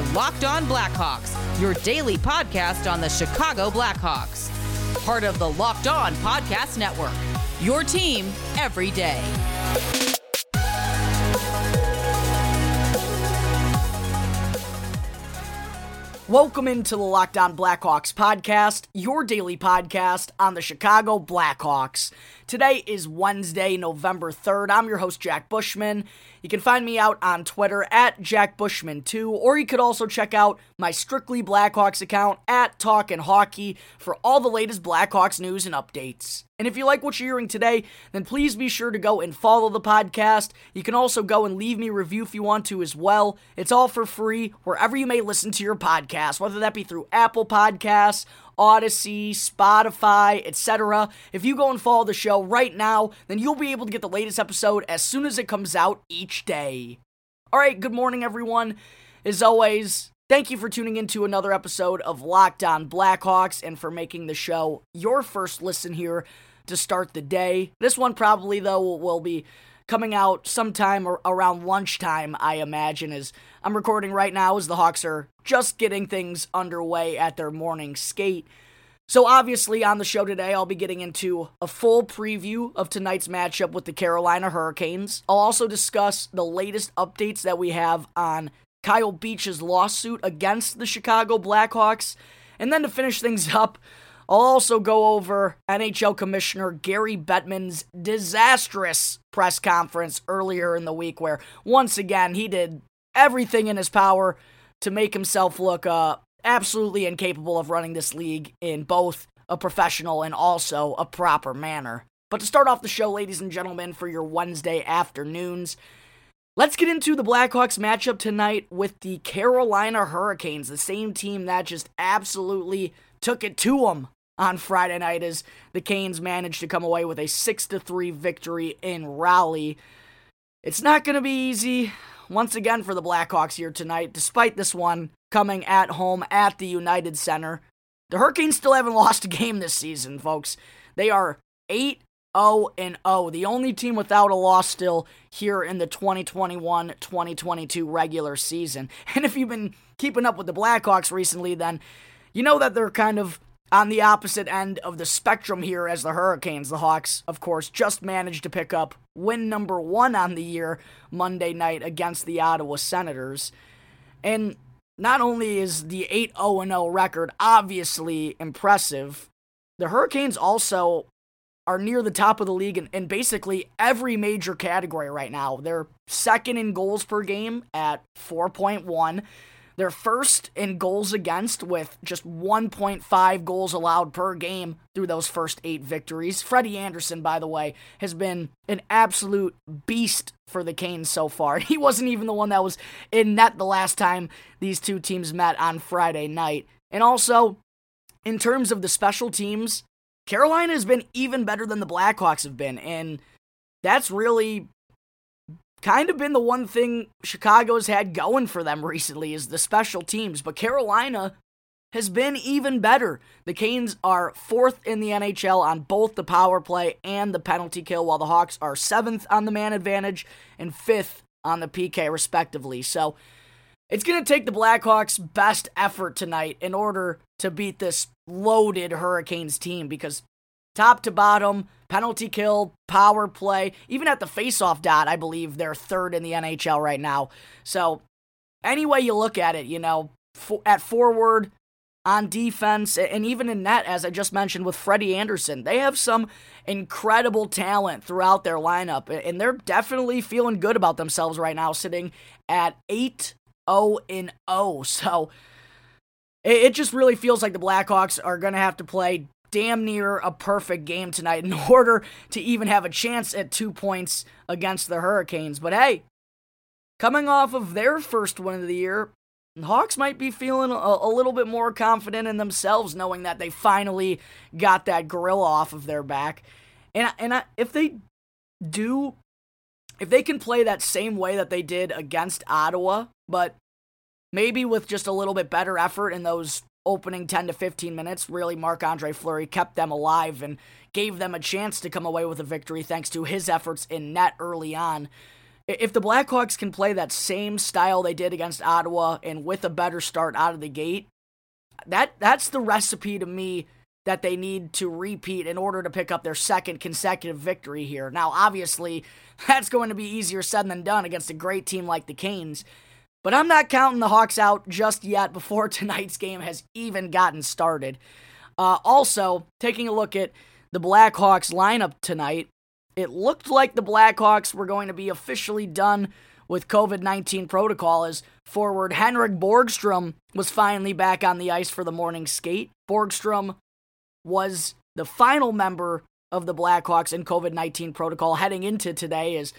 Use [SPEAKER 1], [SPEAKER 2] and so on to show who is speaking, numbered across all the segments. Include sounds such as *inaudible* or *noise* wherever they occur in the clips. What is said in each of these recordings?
[SPEAKER 1] are Locked On Blackhawks, your daily podcast on the Chicago Blackhawks. Part of the Locked On Podcast Network. Your team every day.
[SPEAKER 2] Welcome into the Locked On Blackhawks podcast, your daily podcast on the Chicago Blackhawks. Today is Wednesday, November 3rd. I'm your host, Jack Bushman. You can find me out on Twitter at JackBushman2, or you could also check out my Strictly Blackhawks account at Talkin' Hockey for all the latest Blackhawks news and updates. And if you like what you're hearing today, then please be sure to go and follow the podcast. You can also go and leave me a review if you want to as well. It's all for free wherever you may listen to your podcast, whether that be through Apple Podcasts, Audacy, Spotify, etc. If you go and follow the show right now, then you'll be able to get the latest episode as soon as it comes out each day. All right, good morning, everyone. As always, thank you for tuning in to another episode of Locked On Blackhawks and for making the show your first listen here to start the day. This one probably, though, will be coming out sometime around lunchtime, I imagine, as I'm recording right now as the Hawks are just getting things underway at their morning skate. So, obviously, on the show today, I'll be getting into a full preview of tonight's matchup with the Carolina Hurricanes. I'll also discuss the latest updates that we have on Kyle Beach's lawsuit against the Chicago Blackhawks. And then to finish things *laughs* up, I'll also go over NHL Commissioner Gary Bettman's disastrous press conference earlier in the week, where once again he did everything in his power to make himself look uh, absolutely incapable of running this league in both a professional and also a proper manner. But to start off the show, ladies and gentlemen, for your Wednesday afternoons, let's get into the Blackhawks matchup tonight with the Carolina Hurricanes, the same team that just absolutely took it to them on Friday night as the Canes managed to come away with a 6 3 victory in Raleigh. It's not going to be easy once again for the Blackhawks here tonight, despite this one coming at home at the United Center. The Hurricanes still haven't *laughs* lost a game this season, folks. They are 8 0 and 0, the only team without a loss still here in the 2021 2022 regular season. *laughs* And if you've been keeping up with the Blackhawks recently, then you know that they're kind of on the opposite end of the spectrum here as the Hurricanes. The Hawks, of course, just managed to pick up win number one on the year Monday night against the Ottawa Senators. And not only is the 8 0 0 record obviously impressive, the Hurricanes also are near the top of the league in, in, basically every major category right now. They're second in goals per game at 4.1. They're first in goals against with just 1.5 goals allowed per game through those first eight victories. Freddie Andersen, by the way, has been an absolute beast for the Canes so far. *laughs* He wasn't even the one that was in net the last time these two teams met on Friday night. And also, in terms of the special teams, Carolina has been even better than the Blackhawks have been. And that's really kind of been the one thing Chicago's had going for them recently is the special teams, but Carolina has been even better. The Canes are fourth in the NHL on both the power play and the penalty kill, while the Hawks are seventh on the man advantage and fifth on the PK, respectively. So it's going to take the Blackhawks' best effort tonight in order to beat this loaded Hurricanes team because top to bottom, penalty kill, power play, even at the faceoff dot, I believe they're third in the NHL right now. So, any way you look at it, you know, for, at forward, on defense, and even in net, as I just mentioned with Freddie Andersen, they have some incredible talent throughout their lineup, and they're definitely feeling good about themselves right now, sitting at 8 0 0. *laughs* So, it just really feels like the Blackhawks are going to have to play damn near a perfect game tonight *laughs* in order to even have a chance at two points against the Hurricanes. But hey, coming off of their first win of the year, the Hawks might be feeling a, a, little bit more confident in themselves, knowing that they finally got that gorilla off of their back. And and I, if they do, if they can play that same way that they did against Ottawa, but maybe with just a little bit better effort in those opening 10 to 15 minutes, really Marc Andre Fleury kept them alive and gave them a chance to come away with a victory thanks to his efforts in net early on. if the Blackhawks can play that same style they did against Ottawa and with a better start out of the gate, that that's the recipe to me that they need to repeat in order to pick up their second consecutive victory here. Now, obviously, *laughs* that's going to be easier said than done against a great team like the Canes. But I'm not counting the Hawks out just yet before *laughs* tonight's game has even gotten started. Uh, also, taking a look at the Blackhawks lineup tonight, it looked like the Blackhawks were going to be officially done with COVID 19 protocol as forward Henrik Borgstrom was finally back on the ice for the morning skate. Borgstrom was the final member of the Blackhawks in COVID 19 protocol heading into today as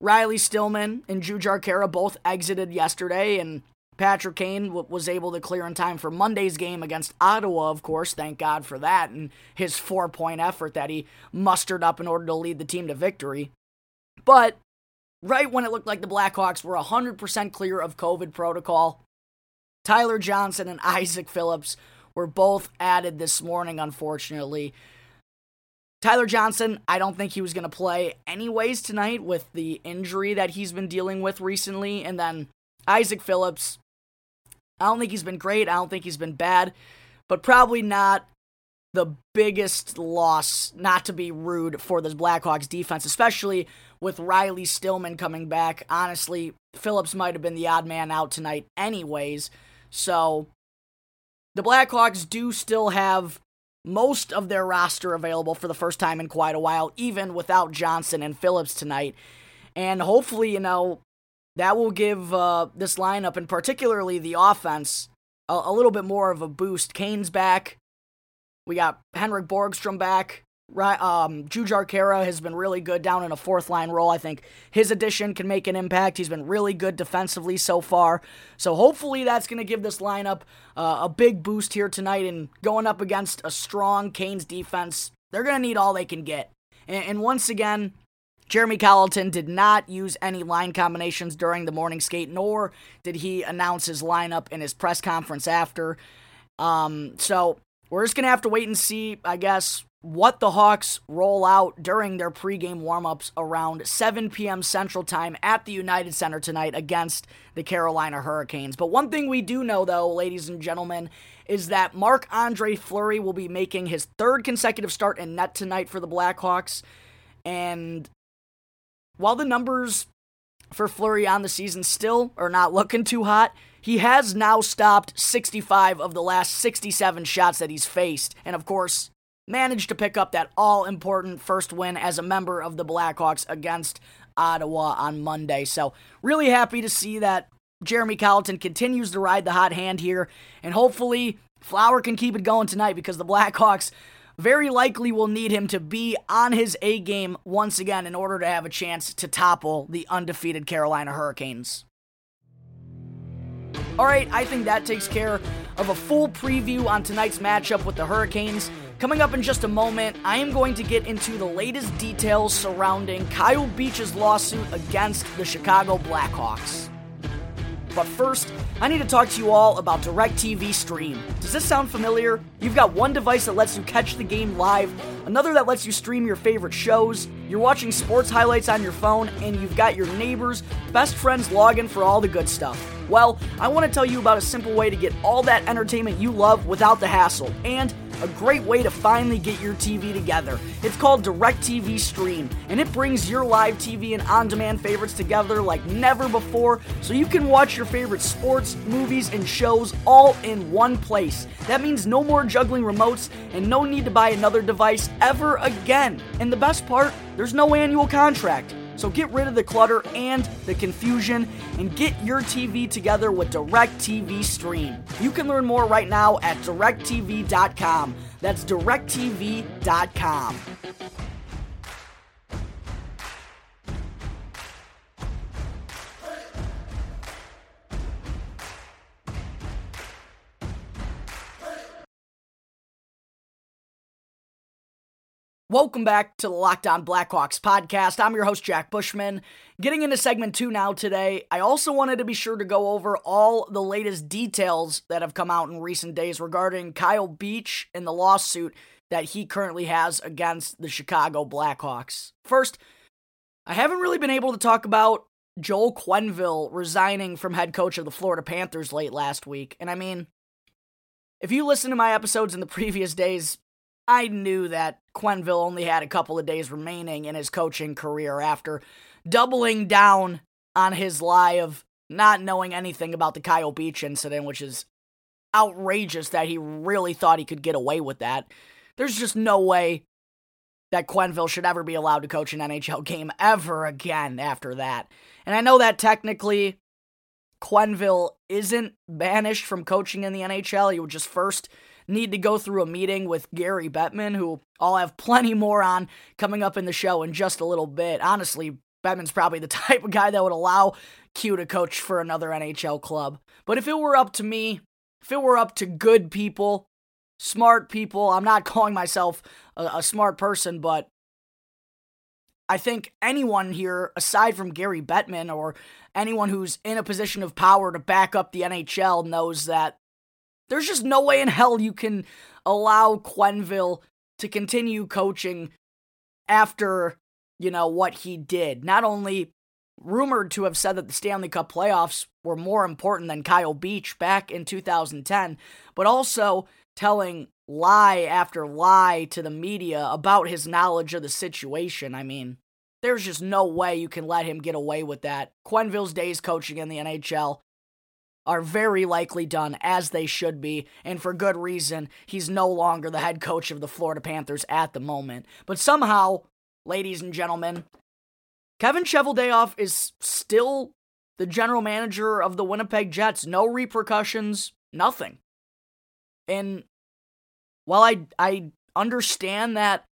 [SPEAKER 2] Riley Stillman and Jujhar Khaira both exited yesterday, and Patrick Kane w- was able to clear in time for Monday's game against Ottawa, of course. Thank God for that and his four point effort that he mustered up in order to lead the team to victory. But right when it looked like the Blackhawks were 100% clear of COVID protocol, Tyler Johnson and *laughs* Isaac Phillips were both added this morning, unfortunately. Tyler Johnson, I don't think he was going to play anyways tonight with the injury that he's been dealing with recently. And then Isaac Phillips, I don't think he's been great. I don't think he's been bad, but probably not the biggest loss, not to be rude, for this Blackhawks defense, especially with Riley Stillman coming back. Honestly, Phillips might have been the odd man out tonight, anyways. So the Blackhawks do still have most of their roster available for the first time in quite a while, even without Johnson and Phillips tonight. And hopefully, you know, that will give uh, this lineup, and particularly the offense, a, a little bit more of a boost. Kane's back. We got Henrik Borgstrom back. Um, Jujhar Khaira has been really good down in a fourth line role. I think his addition can make an impact. He's been really good defensively so far. So hopefully that's going to give this lineup uh, a big boost here tonight. And going up against a strong Canes defense, they're going to need all they can get. And, and once again, Jeremy Colliton did not use any line combinations during the morning skate, nor did he announce his lineup in his press conference after. Um, so we're just going to have to wait and see, I guess, what the Hawks roll out during their pregame warmups around 7 p.m. Central Time at the United Center tonight against the Carolina Hurricanes. But one thing we do know, though, ladies and gentlemen, is that Marc Andre Fleury will be making his third consecutive start in net tonight for the Blackhawks. And while the numbers for Fleury on the season still are not looking too hot, he has now stopped 65 of the last 67 shots that he's faced. And of course, managed to pick up that all important first win as a member of the Blackhawks against Ottawa on Monday. So, really happy to see that Jeremy Colliton continues to ride the hot hand here, and hopefully, Flower can keep it going tonight because the Blackhawks very likely will need him to be on his A game once again in order to have a chance to topple the undefeated Carolina Hurricanes. All right, I think that takes care of a full preview on tonight's matchup with the Hurricanes. Coming up in just a moment, I am going to get into the latest details surrounding Kyle Beach's lawsuit against the Chicago Blackhawks. But first, I need to talk to you all about DirecTV Stream. Does this sound familiar? You've got one device that lets you catch the game live, another that lets you stream your favorite shows, you're watching sports highlights on your phone, and you've got your neighbors, best friends login for all the good stuff. Well, I want to tell you about a simple way to get all that entertainment you love without the hassle, and a great way to finally get your TV together. It's called DirecTV Stream, and it brings your live TV and on demand favorites together like never before so you can watch your favorite sports, movies, and shows all in one place. That means no more juggling remotes and no need to buy another device ever again. And the best part, there's no annual contract. So get rid of the clutter and the confusion and get your TV together with DirecTV Stream. You can learn more right now at directv.com. That's directv.com. Welcome back to the Locked On Blackhawks podcast. I'm your host, Jack Bushman. Getting into segment two now today, I also wanted to be sure to go over all the latest details that have come out in recent days regarding Kyle Beach and the lawsuit that he currently has against the Chicago Blackhawks. First, I haven't really been able to talk about Joel Quenneville resigning from head coach of the Florida Panthers late last week. And I mean, if you listen to my episodes in the previous days, I knew that Quenneville only had a couple of days remaining in his coaching career after doubling down on his lie of not knowing anything about the Kyle Beach incident, which is outrageous that he really thought he could get away with that. There's just no way that Quenneville should ever be allowed to coach an NHL game ever again after that. And I know that technically Quenneville isn't banished from coaching in the NHL. He would just first need to go through a meeting with Gary Bettman, who I'll have plenty more on coming up in the show in just a little bit. Honestly, Bettman's probably the *laughs* type of guy that would allow Q to coach for another NHL club. But if it were up to me, if it were up to good people, smart people, I'm not *laughs* calling myself a, a smart person, but I think anyone here, aside from Gary Bettman or anyone who's in a position of power to back up the NHL, knows that there's just no way in hell you can allow Quenneville to continue coaching after, you know, what he did. Not only rumored to have said that the Stanley Cup playoffs were more important than Kyle Beach back in 2010, but also telling lie after lie to the media about his knowledge of the situation. I mean, there's just no way you can let him get away with that. Quenneville's days coaching in the NHL are very likely done as they should be, and for good reason. He's no longer the head coach of the Florida Panthers at the moment. But somehow, ladies and gentlemen, Kevin Cheveldayoff is still the general manager of the Winnipeg Jets. No repercussions, nothing. And while I I understand that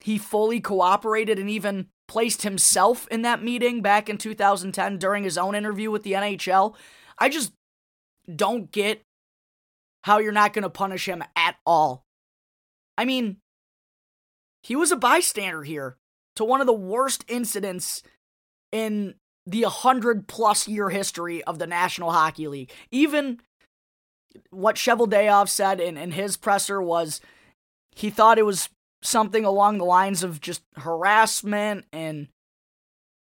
[SPEAKER 2] he fully cooperated and even placed himself in that meeting back in 2010 during his own interview with the NHL, I just don't get how you're not going to punish him at all. I mean, he was a bystander here to one of the worst incidents in the 100 plus year history of the National Hockey League. Even what Cheveldayoff said in, in his presser was he thought it was something along the lines of just harassment and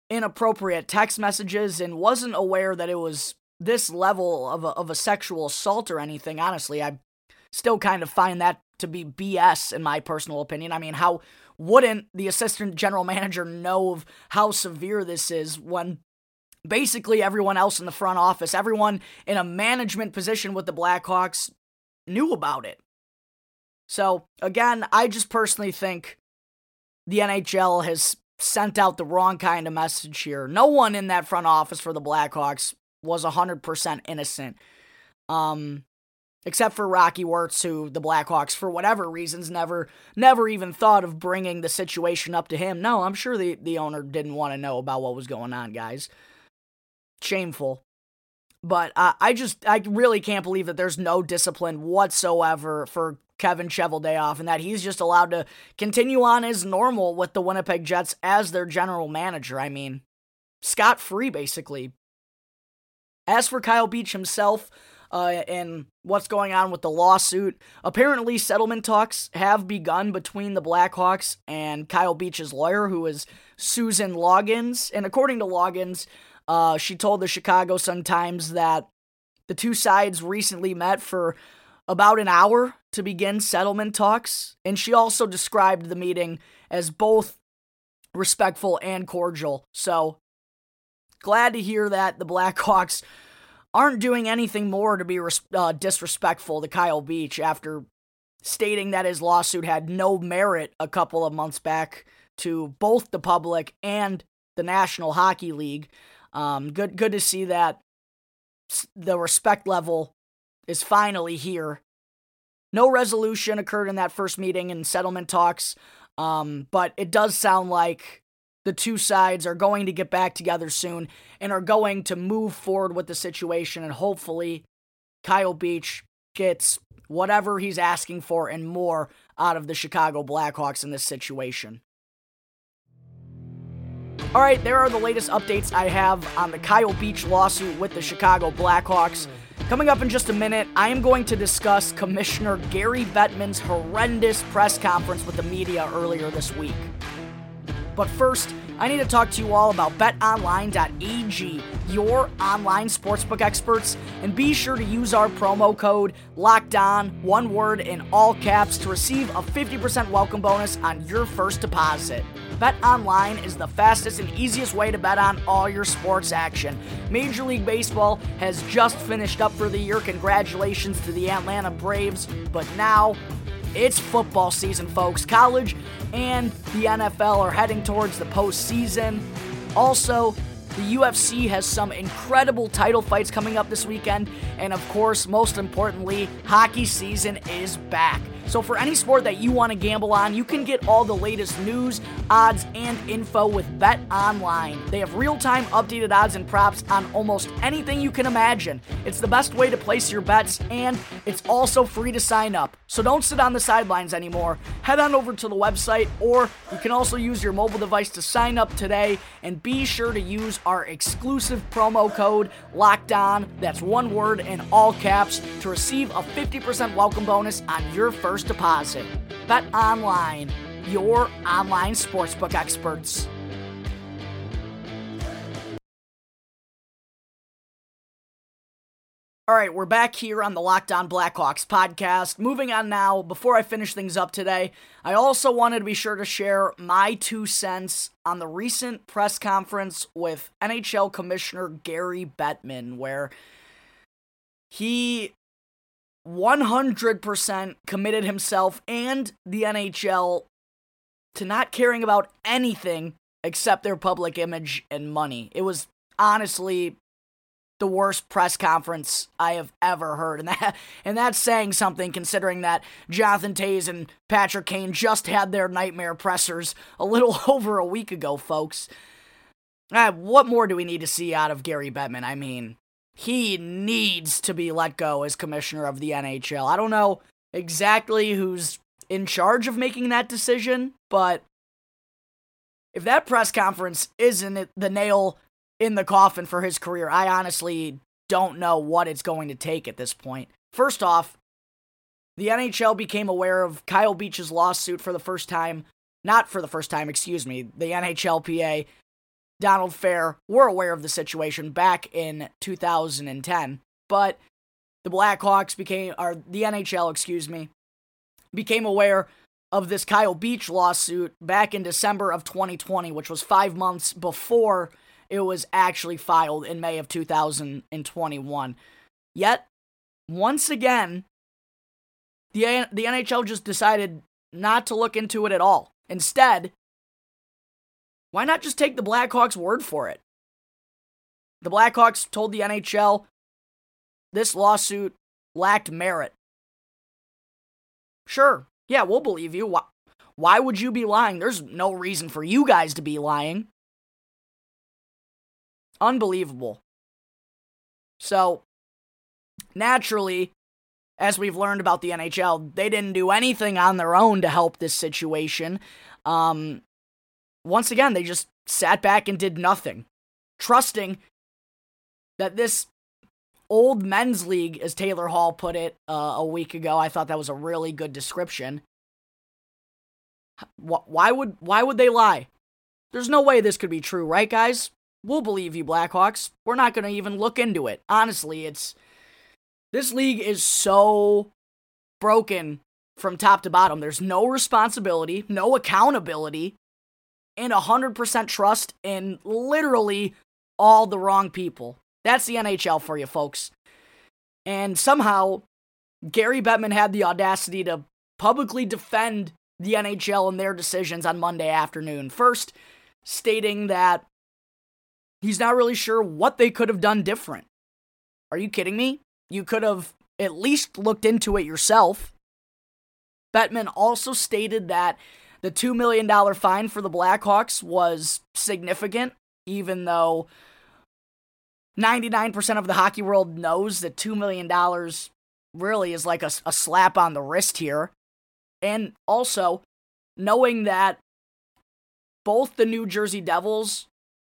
[SPEAKER 2] inappropriate text messages and wasn't aware that it was this level of a, of a sexual assault or anything. Honestly, I still kind of find that to be BS in my personal opinion. I mean, how wouldn't the assistant general manager know of how severe this is when basically everyone else in the front office, everyone in a management position with the Blackhawks knew about it. So, again, I just personally think the NHL has sent out the wrong kind of message here. No one in that front office for the Blackhawks was 100% innocent. Um, except for Rocky Wirtz, who the Blackhawks, for whatever reasons, never never even thought of bringing the situation up to him. No, I'm sure the, the owner didn't want to know about what was going on, guys shameful. But uh, I just, I really can't believe that there's no discipline whatsoever for Kevin Cheveldayoff and that he's just allowed to continue on as normal with the Winnipeg Jets as their general manager. I mean, scot free, basically. As for Kyle Beach himself, uh, and what's going on with the lawsuit. Apparently, settlement talks have begun between the Blackhawks and Kyle Beach's lawyer, who is Susan Loggans. And according to Loggans, uh, she told the Chicago Sun Times that the two sides recently met for about an hour to begin settlement talks, and she also described the meeting as both respectful and cordial. So, glad to hear that the Blackhawks aren't doing anything more to be uh, disrespectful to Kyle Beach after stating that his lawsuit had no merit a couple of months back to both the public and the National Hockey League. Um, good, good to see that the respect level is finally here. No resolution occurred in that first meeting and settlement talks, um, but it does sound like the two sides are going to get back together soon and are going to move forward with the situation. And hopefully, Kyle Beach gets whatever he's asking for and more out of the Chicago Blackhawks in this situation. All right, there are the latest updates I have on the Kyle Beach lawsuit with the Chicago Blackhawks. Coming up in just a minute, I am going to discuss Commissioner Gary Bettman's horrendous press conference with the media earlier this week. But first, I need to talk to you all about betonline.ag, your online sportsbook experts, and be sure to use our promo code locked on, one word in all caps, to receive a 50% welcome bonus on your first deposit. BetOnline is the fastest and easiest way to bet on all your sports action. Major League Baseball has just finished up for the year. Congratulations to the Atlanta Braves. But now it's football season, folks. College and the NFL are heading towards the postseason. Also, the UFC has some incredible title fights coming up this weekend. And of course, most importantly, hockey season is back. So, for any sport that you want to gamble on, you can get all the latest news, odds, and info with Bet Online. They have real time updated odds and props on almost anything you can imagine. It's the best way to place your bets, and it's also free to sign up. So, don't sit on the sidelines anymore. Head on over to the website, or you can also use your mobile device to sign up today. And be sure to use our exclusive promo code Locked On. That's one word in all caps to receive a 50% welcome bonus on your first first deposit. Bet online, your online sportsbook experts. All right, we're back here on the Locked On Blackhawks podcast. Moving on now, before I finish things up today, I also wanted to be sure to share my two cents on the recent press conference with NHL Commissioner Gary Bettman, where he 100% committed himself and the NHL to not caring about anything except their public image and money. It was honestly the worst press conference I have ever heard. And that and that's saying something considering that Jonathan Toews and Patrick Kane just had their nightmare pressers a little *laughs* over a week ago, folks. Uh, what more do we need to see out of Gary Bettman? I mean, he needs to be let go as commissioner of the NHL. I don't know exactly who's in charge of making that decision, but if that press conference isn't the nail in the coffin for his career, I honestly don't know what it's going to take at this point. First off, the NHL became aware of Kyle Beach's lawsuit for the first time, not for the first time, excuse me. The NHLPA Donald Fehr were aware of the situation back in 2010, but the Blackhawks became, or the NHL, excuse me, became aware of this Kyle Beach lawsuit back in December of 2020, which was five months before it was actually filed in May of 2021. Yet, once again, the, the NHL just decided not to look into it at all. Instead, why not just take the Blackhawks' word for it? The Blackhawks told the NHL this lawsuit lacked merit. Sure, yeah, we'll believe you. Why, why would you be lying? There's no reason for you guys to be lying. Unbelievable. So, naturally, as we've learned about the NHL, they didn't do anything on their own to help this situation. Um, once again, they just sat back and did nothing, trusting that this old men's league, as Taylor Hall put it uh, a week ago, I thought that was a really good description. Why would why would they lie? There's no way this could be true, right, guys? We'll believe you, Blackhawks. We're not going to even look into it. Honestly, it's this league is so broken from top to bottom. There's no responsibility, no accountability and 100% trust in literally all the wrong people. That's the NHL for you, folks. And somehow, Gary Bettman had the audacity to publicly defend the NHL and their decisions on Monday afternoon. First, stating that he's not really sure what they could have done different. Are you kidding me? You could have at least looked into it yourself. Bettman also stated that the $2 million fine for the Blackhawks was significant, even though 99% of the hockey world knows that $2 million really is like a, a slap on the wrist here. And also, knowing that both the New Jersey Devils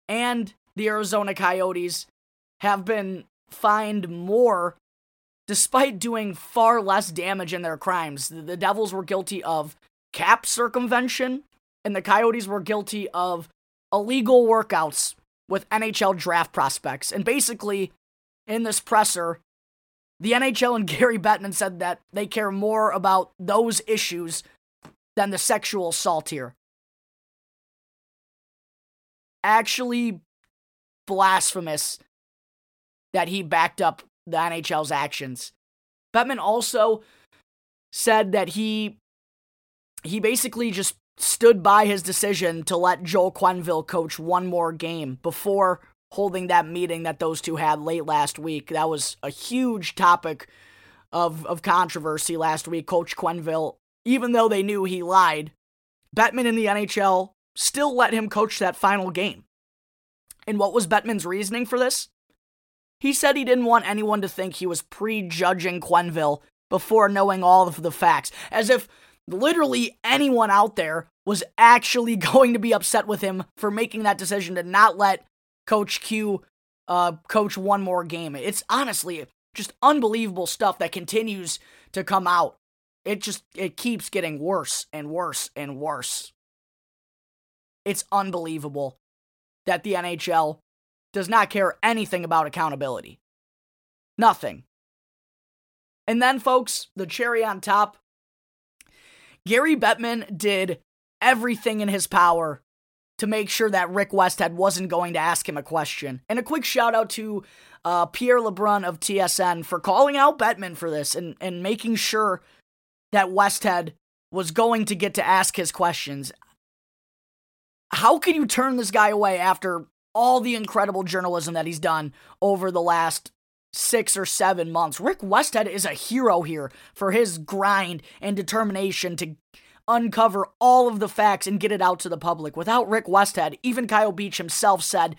[SPEAKER 2] and the Arizona Coyotes have been fined more despite doing far less damage in their crimes. The Devils were guilty of cap circumvention, and the Coyotes were guilty of illegal workouts with NHL draft prospects. And basically, in this presser, the NHL and *laughs* Gary Bettman said that they care more about those issues than the sexual assault here. Actually, blasphemous that he backed up the NHL's actions. Bettman also said that he he basically just stood by his decision to let Joel Quenneville coach one more game before holding that meeting that those two had late last week. That was a huge topic of, of controversy last week. Coach Quenneville, even though they knew he lied, Bettman in the NHL still let him coach that final game. And what was Bettman's reasoning for this? He said he didn't want anyone to think he was prejudging Quenneville before knowing all of the facts, as if literally anyone out there was actually *laughs* going to be upset with him for making that decision to not let Coach Q uh, coach one more game. It's honestly just unbelievable stuff that continues to come out. It just it keeps getting worse and worse and worse. It's unbelievable that the NHL does not care anything about accountability. Nothing. And then, folks, the cherry on top Gary Bettman did everything in his power to make sure that Rick Westhead wasn't going to ask him a question. And a quick shout out to uh, Pierre LeBrun of TSN for calling out Bettman for this and, and making sure that Westhead was going to get to ask his questions. How can you turn this guy away after all the incredible journalism that he's done over the last six or seven months. Rick Westhead is a hero here for his grind and determination to uncover all of the facts and get it out to the public. Without Rick Westhead, even Kyle Beach himself said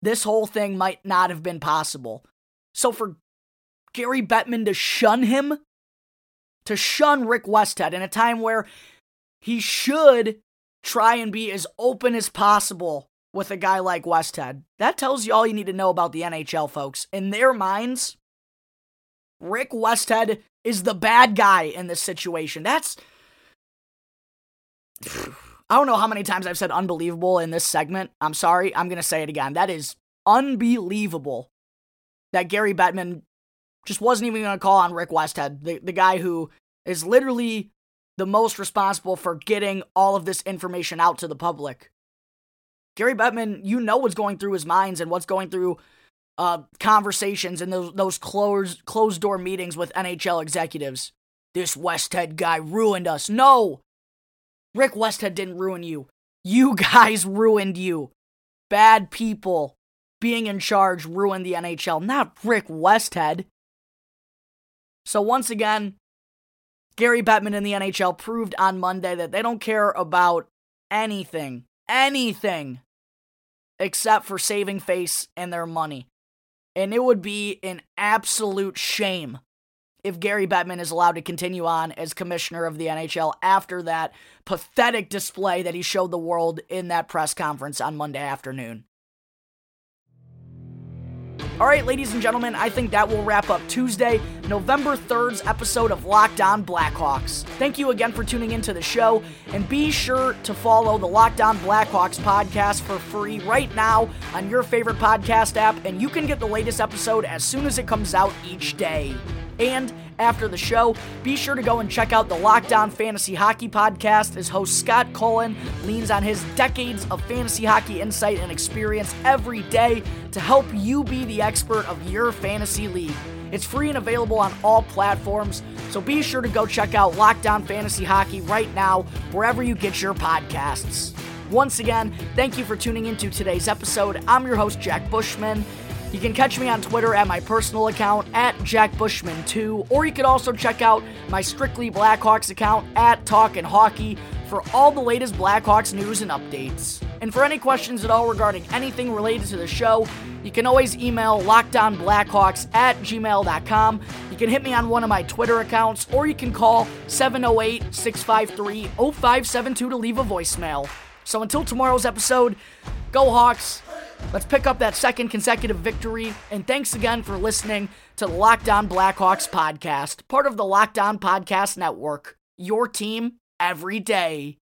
[SPEAKER 2] this whole thing might not have been possible. So for Gary Bettman to shun him, to shun Rick Westhead in a time where he should try and be as open as possible with a guy like Westhead. That tells you all you need to know about the NHL, folks. In their minds, Rick Westhead is the bad guy in this situation. That's. *sighs* I don't know how many times I've said unbelievable in this segment. I'm sorry. I'm going to say it again. That is unbelievable that Gary Bettman just wasn't even going to call on Rick Westhead, the, the guy who is literally the most responsible for getting all of this information out to the public. Gary Bettman, you know what's going through his minds and what's going through uh, conversations and those those closed closed door meetings with NHL executives. This Westhead guy ruined us. No, Rick Westhead didn't ruin you. You *laughs* guys ruined you. Bad people being in charge ruined the NHL, not Rick Westhead. So once again, Gary Bettman and the NHL proved on Monday that they don't care about anything, anything except for saving face and their money. And it would be an absolute shame if Gary Bettman is allowed to continue on as commissioner of the NHL after that pathetic display that he showed the world in that press conference on Monday afternoon. All right, ladies and gentlemen, I think that will wrap up Tuesday, November 3rd's episode of Locked On Blackhawks. Thank you again for tuning into the show, and be sure to follow the Locked On Blackhawks podcast for free right now on your favorite podcast app, and you can get the latest episode as soon as it comes out each day. And after the show, be sure to go and check out the Locked On Fantasy Hockey podcast as host Scott Cullen leans on his decades of fantasy hockey insight and experience every day to help you be the expert of your fantasy league. It's free and available on all platforms, so be sure to go check out Locked On Fantasy Hockey right now, wherever you get your podcasts. Once again, thank you for tuning into today's episode. I'm your host, Jack Bushman. You can catch me on Twitter at my personal account at JackBushman2, or you could also check out my Strictly Blackhawks account at Talkin' Hockey for all the latest Blackhawks news and updates. And for any questions at all regarding anything related to the show, you can always email lockdownblackhawks at gmail.com. You can hit me on one of my Twitter accounts, or you can call 708 653 0572 to leave a voicemail. So until tomorrow's episode, go Hawks! Let's pick up that second consecutive victory. And thanks again for listening to the Locked On Blackhawks podcast, part of the Locked On Podcast Network. Your team every day.